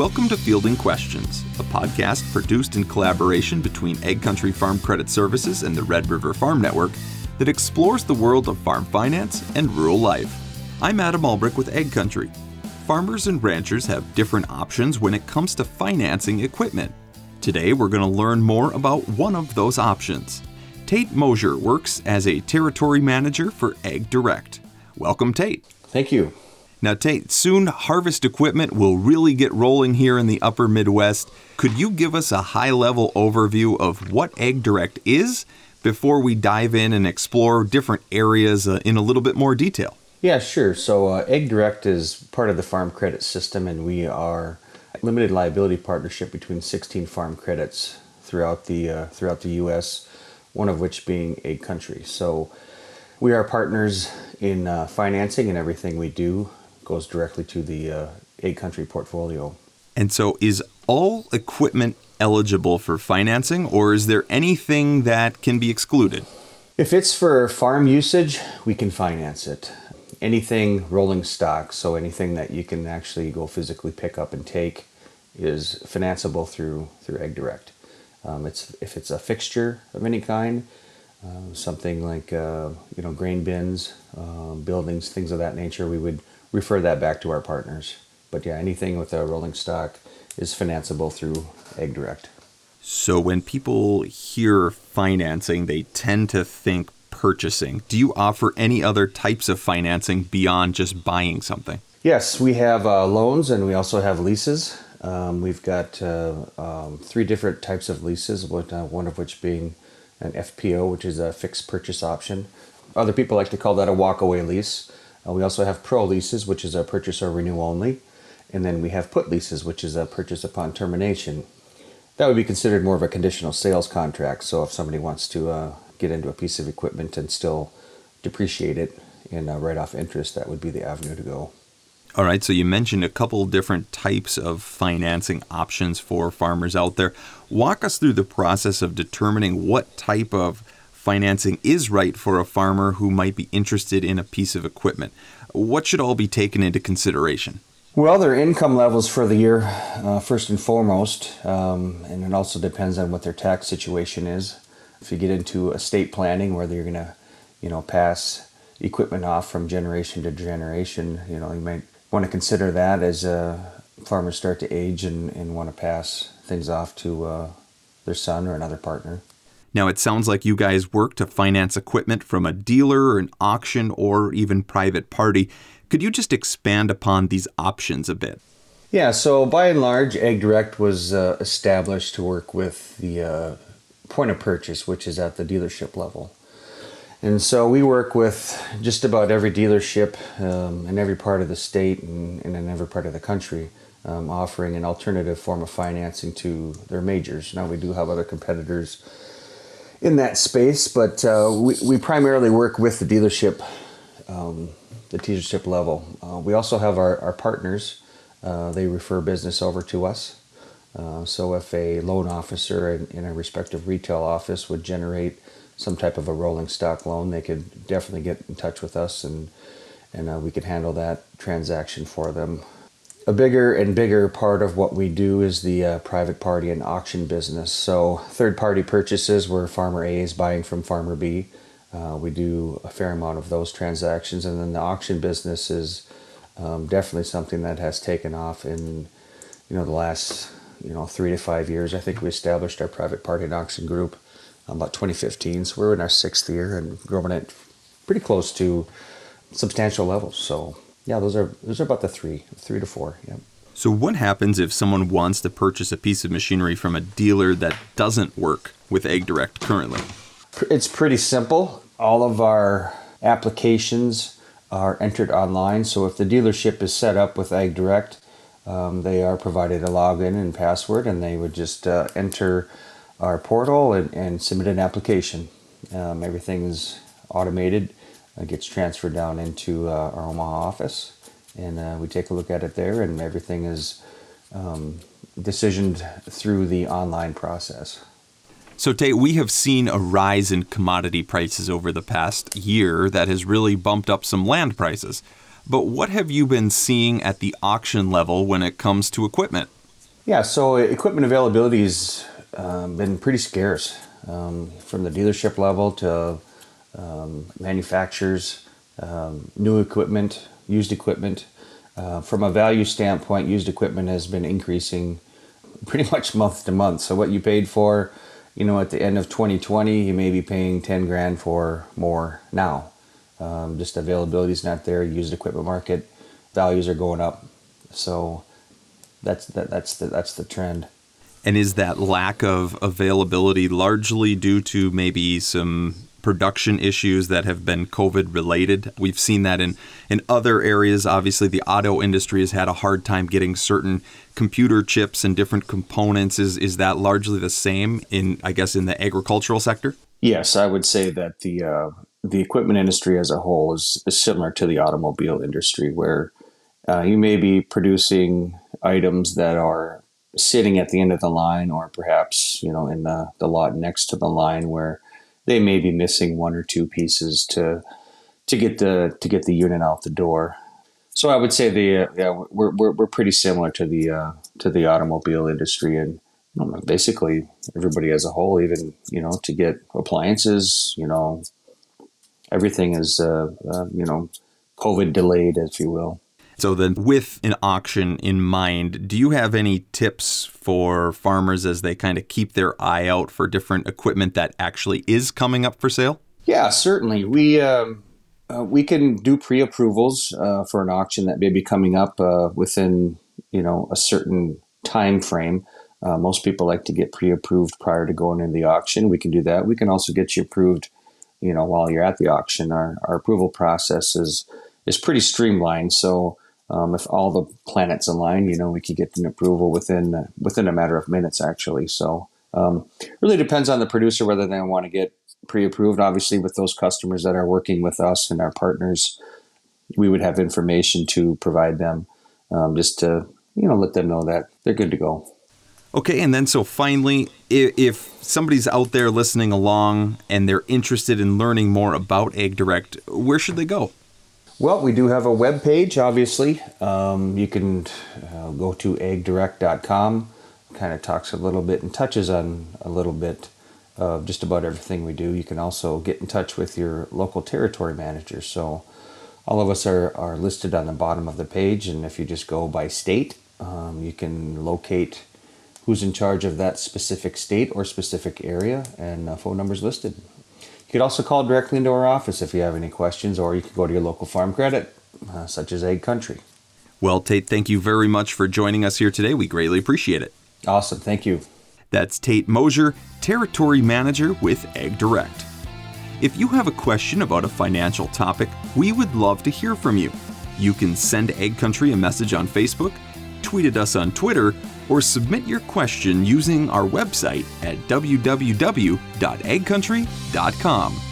Welcome to Fielding Questions, a podcast produced in collaboration between AgCountry Farm Credit Services and the Red River Farm Network that explores the world of farm finance and rural life. I'm Adam Albrick with AgCountry. Farmers and ranchers have different options when it comes to financing equipment. Today, we're going to learn more about one of those options. Tate Mosier works as a territory manager for AgDirect. Welcome, Tate. Thank you. Now, Tate, soon harvest equipment will really get rolling here in the upper Midwest. Could you give us a high level overview of what Ag Direct is before we dive in and explore different areas uh, in a little bit more detail? Yeah, sure. So, uh, Ag Direct is part of the farm credit system, and we are a limited liability partnership between 16 farm credits throughout the uh, throughout the U.S. One of which being AgCountry. So, we are partners in uh, financing, and everything we do goes directly to the uh, AgCountry portfolio. And so, is all equipment eligible for financing, or is there anything that can be excluded? If it's for farm usage, we can finance it. Anything rolling stock, so anything that you can actually go physically pick up and take, is financeable through through AgDirect. Um, it's if it's a fixture of any kind, uh, something like uh, you know grain bins, uh, buildings, things of that nature, we would refer that back to our partners. But yeah, anything with a rolling stock is financeable through AgDirect. So when people hear financing, they tend to think purchasing. Do you offer any other types of financing beyond just buying something? Yes, we have uh, loans and we also have leases. Um, we've got uh, um, three different types of leases, uh, one of which being an FPO, which is a fixed purchase option. Other people like to call that a walkaway lease. Uh, we also have pro leases, which is a purchase or renew only. And then we have put leases, which is a purchase upon termination. That would be considered more of a conditional sales contract. So if somebody wants to uh, get into a piece of equipment and still depreciate it and uh, write off interest, that would be the avenue to go. All right, so you mentioned a couple different types of financing options for farmers out there. Walk us through the process of determining what type of financing is right for a farmer who might be interested in a piece of equipment. What should all be taken into consideration? Well, their income levels for the year, uh, first and foremost, um, and it also depends on what their tax situation is. If you get into estate planning, whether you're going to, you know, pass equipment off from generation to generation, you know, you might want to consider that as uh, farmers start to age and, and want to pass things off to uh, their son or another partner. Now, it sounds like you guys work to finance equipment from a dealer, an auction, or even private party. Could you just expand upon these options a bit? Yeah, so by and large, Ag Direct was uh, established to work with the uh, point of purchase, which is at the dealership level. And so we work with just about every dealership um, in every part of the state and, and in every part of the country, um, offering an alternative form of financing to their majors. Now, we do have other competitors in that space, but uh, we, we primarily work with the dealership, um, the dealership level. Uh, we also have our, our partners. Uh, they refer business over to us. Uh, so if a loan officer in, in, a respective retail office would generate some type of a rolling stock loan, they could definitely get in touch with us and and uh, we could handle that transaction for them a bigger and bigger part of what we do is the uh, private party and auction business. So, third party purchases where farmer A is buying from farmer B. Uh, we do a fair amount of those transactions. And then the auction business is um, definitely something that has taken off in you know the last you know three to five years. I think we established our private party and auction group about 2015. So we're in our sixth year and growing it pretty close to substantial levels. So yeah, those are those are about the three, three to four. Yeah. So what happens if someone wants to purchase a piece of machinery from a dealer that doesn't work with Ag Direct currently? It's pretty simple. All of our applications are entered online. So if the dealership is set up with Ag Direct, um, they are provided a login and password, and they would just uh, enter our portal and, and, submit an application. Um, everything is automated gets transferred down into uh, our Omaha office, and uh, we take a look at it there, and everything is um, decisioned through the online process. So, Tate, we have seen a rise in commodity prices over the past year that has really bumped up some land prices. But what have you been seeing at the auction level when it comes to equipment? Yeah, so equipment availability has um, been pretty scarce um, from the dealership level to um, manufacturers, um, new equipment, used equipment. Uh, from a value standpoint, used equipment has been increasing pretty much month to month. So what you paid for, you know, at the end of 2020, you may be paying 10 grand for more now. Um, just availability is not there. Used equipment market values are going up. So that's that, that's the that's the trend. And is that lack of availability largely due to maybe some production issues that have been COVID related? We've seen that in, in other areas. Obviously, the auto industry has had a hard time getting certain computer chips and different components. Is, is that largely the same in, I guess, in the agricultural sector? Yes, I would say that the uh, the equipment industry as a whole is, is similar to the automobile industry, where uh, you may be producing items that are sitting at the end of the line or perhaps you know in the, the lot next to the line where they may be missing one or two pieces to to get the to get the unit out the door. So I would say the uh, yeah we're, we're, we're pretty similar to the uh, to the automobile industry and know, basically everybody as a whole even you know to get appliances you know everything is uh, uh you know COVID delayed if you will so then, with an auction in mind, do you have any tips for farmers as they kind of keep their eye out for different equipment that actually is coming up for sale? Yeah, certainly. We um, uh, we can do pre-approvals uh, for an auction that may be coming up uh, within you know a certain time frame. Uh, most people like to get pre-approved prior to going into the auction. We can do that. We can also get you approved, you know, while you're at the auction. Our, our approval process is is pretty streamlined. So um, if all the planets align, you know, we could get an approval within uh, within a matter of minutes, actually. So, um, really depends on the producer whether they want to get pre-approved. Obviously, with those customers that are working with us and our partners, we would have information to provide them, um, just to you know let them know that they're good to go. Okay, and then so finally, if, if somebody's out there listening along and they're interested in learning more about AgDirect, where should they go? Well, we do have a web page, obviously. Um, you can uh, go to agdirect.com. Kind of talks a little bit and touches on a little bit of just about everything we do. You can also get in touch with your local territory manager. So, all of us are, are listed on the bottom of the page, and if you just go by state, um, you can locate who's in charge of that specific state or specific area, and uh, phone numbers listed. You could also call directly into our office if you have any questions, or you could go to your local farm credit, uh, such as AgCountry. Well, Tate, thank you very much for joining us here today. We greatly appreciate it. Awesome. Thank you. That's Tate Mosier, Territory Manager with AgDirect. If you have a question about a financial topic, we would love to hear from you. You can send AgCountry a message on Facebook, tweet at us on Twitter, or submit your question using our website at www.agcountry.com.